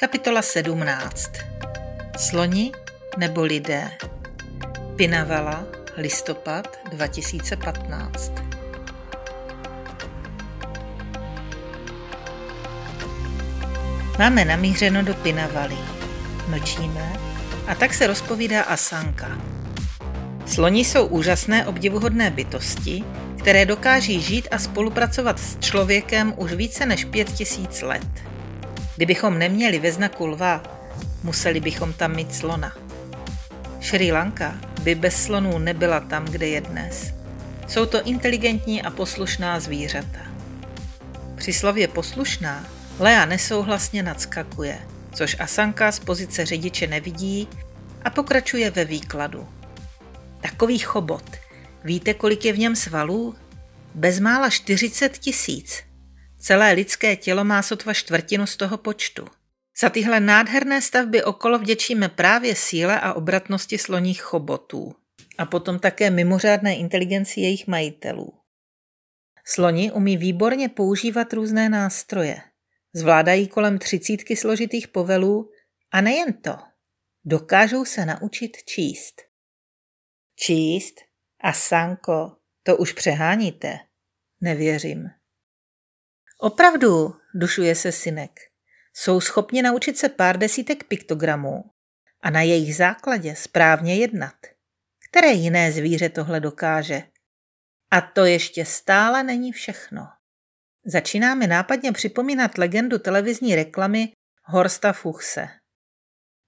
Kapitola 17 Sloni nebo lidé Pinavala, listopad 2015 Máme namířeno do Pinavaly. Mlčíme a tak se rozpovídá Asanka. Sloni jsou úžasné obdivuhodné bytosti, které dokáží žít a spolupracovat s člověkem už více než pět tisíc let. Kdybychom neměli ve znaku lva, museli bychom tam mít slona. Sri Lanka by bez slonů nebyla tam, kde je dnes. Jsou to inteligentní a poslušná zvířata. Při slově poslušná Lea nesouhlasně nadskakuje, což Asanka z pozice řidiče nevidí a pokračuje ve výkladu. Takový chobot. Víte, kolik je v něm svalů? Bezmála 40 tisíc. Celé lidské tělo má sotva čtvrtinu z toho počtu. Za tyhle nádherné stavby okolo vděčíme právě síle a obratnosti sloních chobotů. A potom také mimořádné inteligenci jejich majitelů. Sloni umí výborně používat různé nástroje. Zvládají kolem třicítky složitých povelů a nejen to. Dokážou se naučit číst. Číst? A Sanko, to už přeháníte. Nevěřím. Opravdu, dušuje se synek. Jsou schopni naučit se pár desítek piktogramů a na jejich základě správně jednat. Které jiné zvíře tohle dokáže? A to ještě stále není všechno. Začínáme nápadně připomínat legendu televizní reklamy Horsta Fuchse.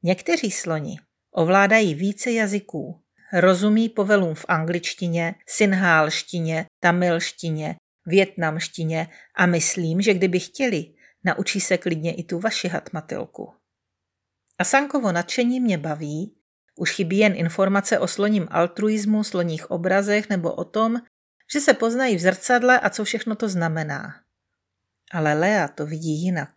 Někteří sloni ovládají více jazyků, rozumí povelům v angličtině, synhálštině, tamilštině, větnamštině a myslím, že kdyby chtěli, naučí se klidně i tu vaši hatmatilku. A Sankovo nadšení mě baví, už chybí jen informace o sloním altruismu, sloních obrazech nebo o tom, že se poznají v zrcadle a co všechno to znamená. Ale Lea to vidí jinak.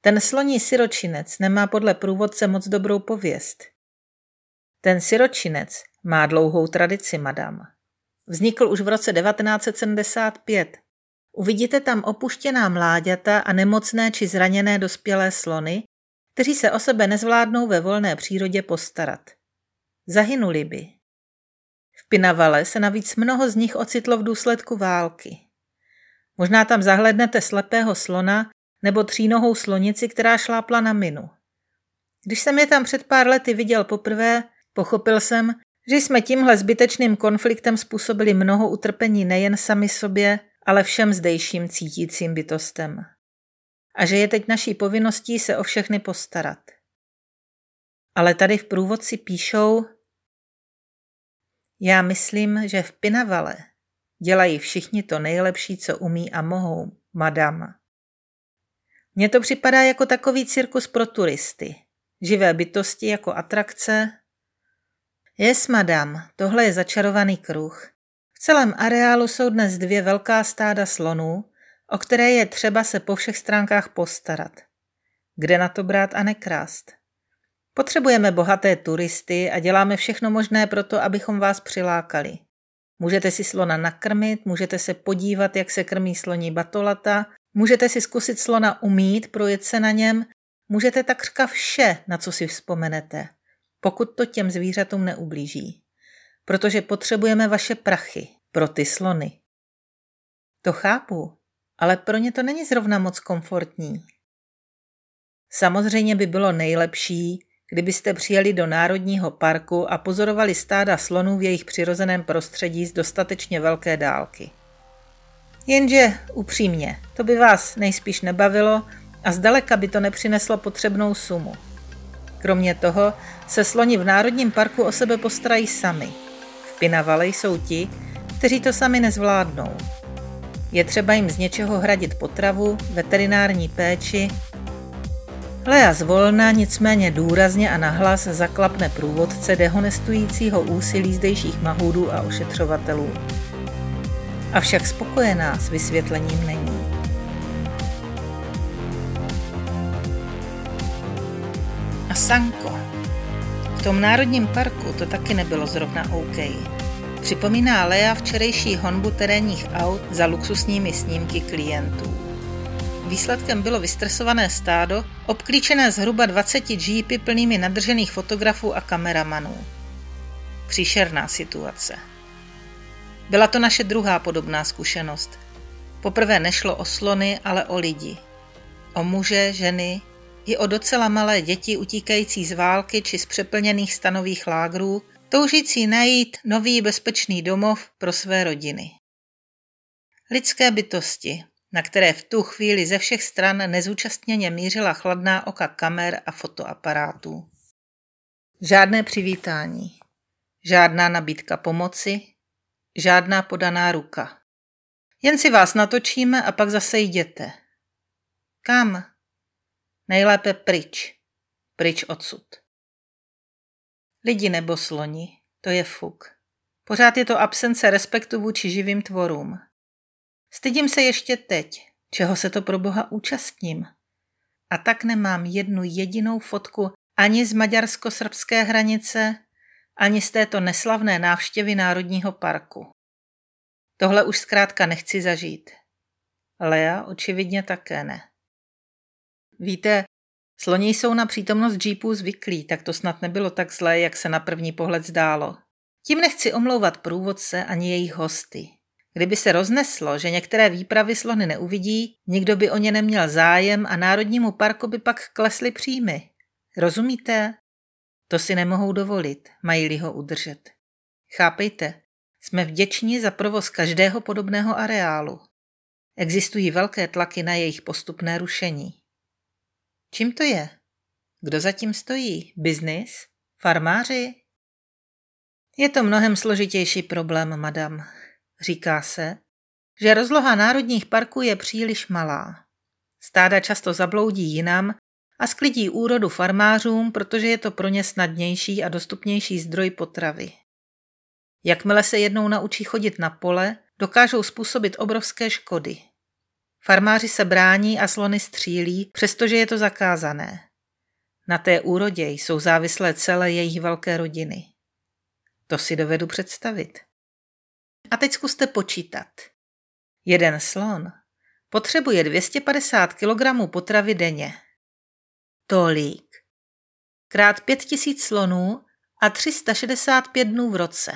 Ten sloní siročinec nemá podle průvodce moc dobrou pověst. Ten siročinec má dlouhou tradici, madam. Vznikl už v roce 1975. Uvidíte tam opuštěná mláďata a nemocné či zraněné dospělé slony, kteří se o sebe nezvládnou ve volné přírodě postarat. Zahynuli by. V Pinavale se navíc mnoho z nich ocitlo v důsledku války. Možná tam zahlednete slepého slona nebo třínohou slonici, která šlápla na minu. Když jsem je tam před pár lety viděl poprvé, pochopil jsem, že jsme tímhle zbytečným konfliktem způsobili mnoho utrpení nejen sami sobě, ale všem zdejším cítícím bytostem. A že je teď naší povinností se o všechny postarat. Ale tady v průvodci píšou, já myslím, že v Pinavale dělají všichni to nejlepší, co umí a mohou, madam. Mně to připadá jako takový cirkus pro turisty. Živé bytosti jako atrakce, Yes, madam, tohle je začarovaný kruh. V celém areálu jsou dnes dvě velká stáda slonů, o které je třeba se po všech stránkách postarat. Kde na to brát a nekrást? Potřebujeme bohaté turisty a děláme všechno možné pro to, abychom vás přilákali. Můžete si slona nakrmit, můžete se podívat, jak se krmí sloní batolata, můžete si zkusit slona umít, projet se na něm, můžete takřka vše, na co si vzpomenete pokud to těm zvířatům neublíží. Protože potřebujeme vaše prachy pro ty slony. To chápu, ale pro ně to není zrovna moc komfortní. Samozřejmě by bylo nejlepší, kdybyste přijeli do Národního parku a pozorovali stáda slonů v jejich přirozeném prostředí z dostatečně velké dálky. Jenže, upřímně, to by vás nejspíš nebavilo a zdaleka by to nepřineslo potřebnou sumu. Kromě toho se sloni v Národním parku o sebe postarají sami. V Pinavale jsou ti, kteří to sami nezvládnou. Je třeba jim z něčeho hradit potravu, veterinární péči. Lea zvolna nicméně důrazně a nahlas zaklapne průvodce dehonestujícího úsilí zdejších mahůdů a ošetřovatelů. Avšak spokojená s vysvětlením není. Sanko. V tom národním parku to taky nebylo zrovna OK. Připomíná Lea včerejší honbu terénních aut za luxusními snímky klientů. výsledkem bylo vystresované stádo, obklíčené zhruba 20 jeepy plnými nadržených fotografů a kameramanů. Příšerná situace. Byla to naše druhá podobná zkušenost. Poprvé nešlo o slony, ale o lidi. O muže, ženy, i o docela malé děti utíkající z války či z přeplněných stanových lágrů, toužící najít nový bezpečný domov pro své rodiny. Lidské bytosti, na které v tu chvíli ze všech stran nezúčastněně mířila chladná oka kamer a fotoaparátů. Žádné přivítání, žádná nabídka pomoci, žádná podaná ruka. Jen si vás natočíme a pak zase jděte. Kam? Nejlépe pryč. Pryč odsud. Lidi nebo sloni, to je fuk. Pořád je to absence respektu vůči živým tvorům. Stydím se ještě teď, čeho se to pro boha účastním. A tak nemám jednu jedinou fotku ani z maďarsko-srbské hranice, ani z této neslavné návštěvy Národního parku. Tohle už zkrátka nechci zažít. Lea očividně také ne. Víte, sloni jsou na přítomnost jeepů zvyklí, tak to snad nebylo tak zlé, jak se na první pohled zdálo. Tím nechci omlouvat průvodce ani jejich hosty. Kdyby se rozneslo, že některé výpravy slony neuvidí, nikdo by o ně neměl zájem a Národnímu parku by pak klesly příjmy. Rozumíte? To si nemohou dovolit, mají-li ho udržet. Chápejte, jsme vděční za provoz každého podobného areálu. Existují velké tlaky na jejich postupné rušení. Čím to je? Kdo zatím stojí? Biznis? Farmáři? Je to mnohem složitější problém, madam. Říká se, že rozloha národních parků je příliš malá. Stáda často zabloudí jinam a sklidí úrodu farmářům, protože je to pro ně snadnější a dostupnější zdroj potravy. Jakmile se jednou naučí chodit na pole, dokážou způsobit obrovské škody. Farmáři se brání a slony střílí, přestože je to zakázané. Na té úrodě jsou závislé celé jejich velké rodiny. To si dovedu představit. A teď zkuste počítat. Jeden slon potřebuje 250 kg potravy denně. Tolik. Krát 5000 slonů a 365 dnů v roce.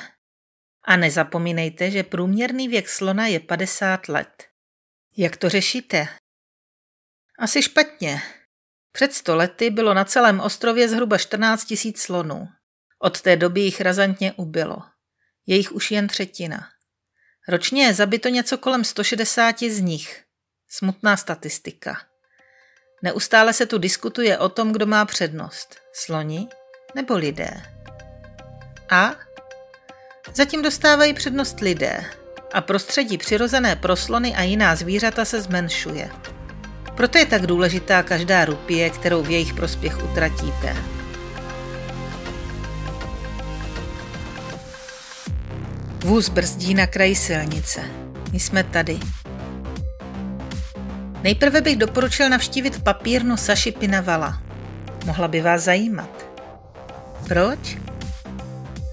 A nezapomínejte, že průměrný věk slona je 50 let. Jak to řešíte? Asi špatně. Před sto lety bylo na celém ostrově zhruba 14 tisíc slonů. Od té doby jich razantně ubylo. Je jich už jen třetina. Ročně je zabito něco kolem 160 z nich. Smutná statistika. Neustále se tu diskutuje o tom, kdo má přednost. Sloni nebo lidé. A zatím dostávají přednost lidé a prostředí přirozené pro slony a jiná zvířata se zmenšuje. Proto je tak důležitá každá rupie, kterou v jejich prospěch utratíte. Vůz brzdí na kraji silnice. My jsme tady. Nejprve bych doporučil navštívit papírnu Saši Pinavala. Mohla by vás zajímat. Proč?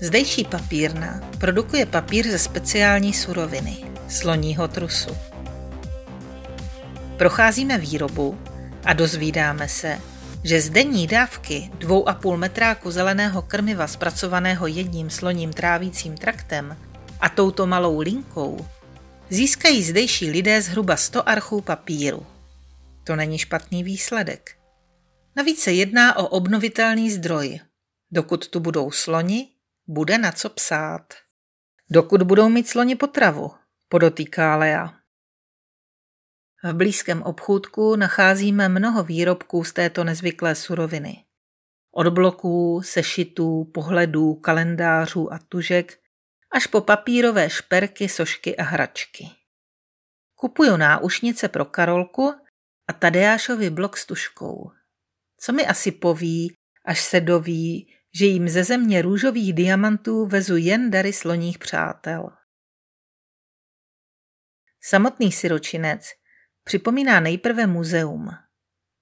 Zdejší papírna produkuje papír ze speciální suroviny, sloního trusu. Procházíme výrobu a dozvídáme se, že z denní dávky 2,5 metráku zeleného krmiva zpracovaného jedním sloním trávícím traktem a touto malou linkou získají zdejší lidé zhruba 100 archů papíru. To není špatný výsledek. Navíc se jedná o obnovitelný zdroj. Dokud tu budou sloni, bude na co psát. Dokud budou mít sloni potravu, podotýká Lea. V blízkém obchůdku nacházíme mnoho výrobků z této nezvyklé suroviny. Od bloků, sešitů, pohledů, kalendářů a tužek až po papírové šperky, sošky a hračky. Kupuju náušnice pro Karolku a Tadeášovi blok s tuškou. Co mi asi poví, až se doví, že jim ze země růžových diamantů vezu jen dary sloních přátel. Samotný siročinec připomíná nejprve muzeum.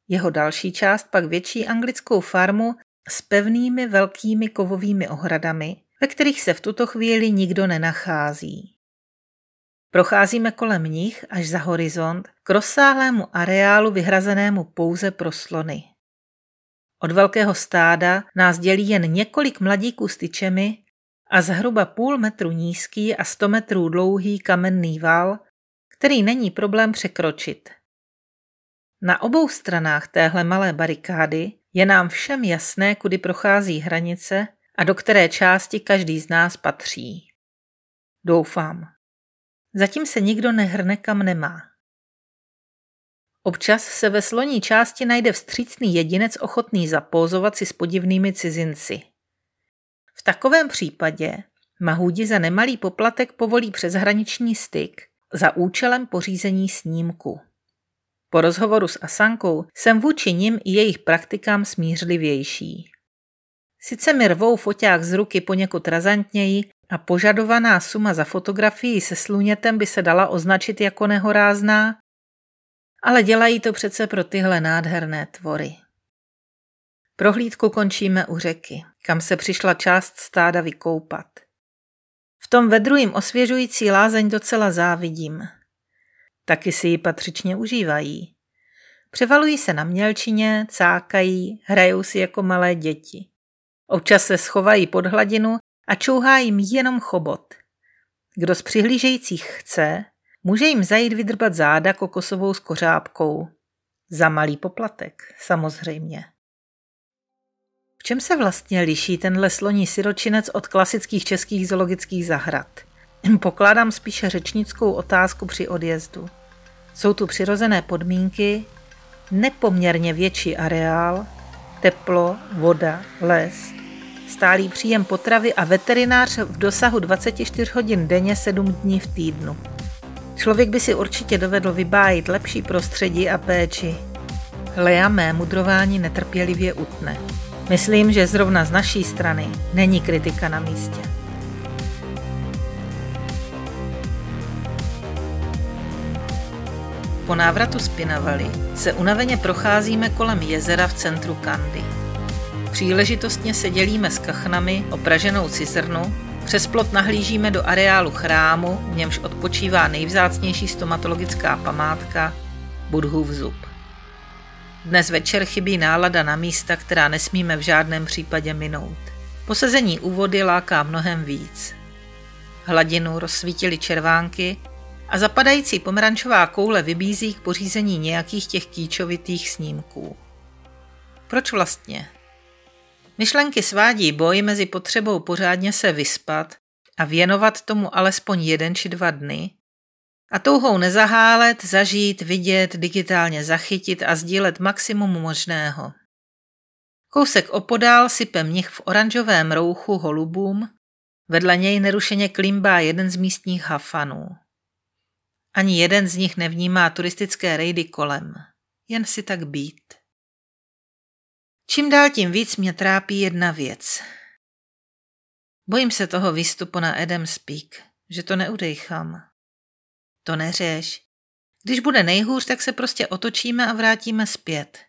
Jeho další část pak větší anglickou farmu s pevnými velkými kovovými ohradami, ve kterých se v tuto chvíli nikdo nenachází. Procházíme kolem nich až za horizont k rozsáhlému areálu vyhrazenému pouze pro slony. Od velkého stáda nás dělí jen několik mladíků s tyčemi a zhruba půl metru nízký a 100 metrů dlouhý kamenný val, který není problém překročit. Na obou stranách téhle malé barikády je nám všem jasné, kudy prochází hranice a do které části každý z nás patří. Doufám. Zatím se nikdo nehrne kam nemá. Občas se ve sloní části najde vstřícný jedinec ochotný zapózovat si s podivnými cizinci. V takovém případě Mahůdi za nemalý poplatek povolí přeshraniční styk za účelem pořízení snímku. Po rozhovoru s Asankou jsem vůči nim i jejich praktikám smířlivější. Sice mi rvou foťák z ruky poněkud razantněji a požadovaná suma za fotografii se slunětem by se dala označit jako nehorázná, ale dělají to přece pro tyhle nádherné tvory. Prohlídku končíme u řeky, kam se přišla část stáda vykoupat. V tom vedru jim osvěžující lázeň docela závidím. Taky si ji patřičně užívají. Převalují se na mělčině, cákají, hrajou si jako malé děti. Občas se schovají pod hladinu a čouhá jim jenom chobot. Kdo z přihlížejících chce, může jim zajít vydrbat záda kokosovou skořápkou. Za malý poplatek, samozřejmě. V čem se vlastně liší tenhle sloní siročinec od klasických českých zoologických zahrad? Pokládám spíše řečnickou otázku při odjezdu. Jsou tu přirozené podmínky, nepoměrně větší areál, teplo, voda, les, stálý příjem potravy a veterinář v dosahu 24 hodin denně 7 dní v týdnu. Člověk by si určitě dovedl vybájit lepší prostředí a péči. Lea mé mudrování netrpělivě utne. Myslím, že zrovna z naší strany není kritika na místě. Po návratu z Pinavali se unaveně procházíme kolem jezera v centru Kandy. Příležitostně se dělíme s kachnami o praženou cizrnu, přes plot nahlížíme do areálu chrámu, v němž odpočívá nejvzácnější stomatologická památka Budhův zub. Dnes večer chybí nálada na místa, která nesmíme v žádném případě minout. Posezení u vody láká mnohem víc. Hladinu rozsvítily červánky a zapadající pomerančová koule vybízí k pořízení nějakých těch kýčovitých snímků. Proč vlastně? Myšlenky svádí boj mezi potřebou pořádně se vyspat a věnovat tomu alespoň jeden či dva dny a touhou nezahálet, zažít, vidět, digitálně zachytit a sdílet maximum možného. Kousek opodál sype mnich v oranžovém rouchu holubům, vedle něj nerušeně klimbá jeden z místních hafanů. Ani jeden z nich nevnímá turistické rejdy kolem, jen si tak být. Čím dál tím víc mě trápí jedna věc. Bojím se toho výstupu na Adam Speak, že to neudejchám. To neřeš. Když bude nejhůř, tak se prostě otočíme a vrátíme zpět.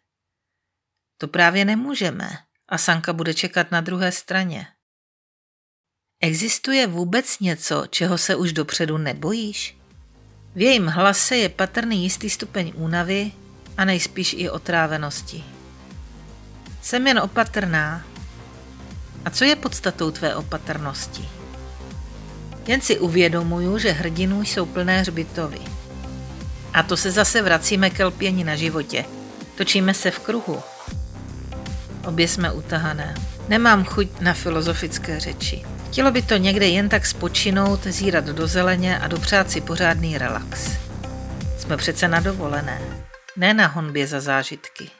To právě nemůžeme a Sanka bude čekat na druhé straně. Existuje vůbec něco, čeho se už dopředu nebojíš? V jejím hlase je patrný jistý stupeň únavy a nejspíš i otrávenosti. Jsem jen opatrná. A co je podstatou tvé opatrnosti? Jen si uvědomuju, že hrdinů jsou plné hřbitovy. A to se zase vracíme ke lpění na životě. Točíme se v kruhu. Obě jsme utahané. Nemám chuť na filozofické řeči. Chtělo by to někde jen tak spočinout, zírat do zeleně a dopřát si pořádný relax. Jsme přece na dovolené, ne na honbě za zážitky.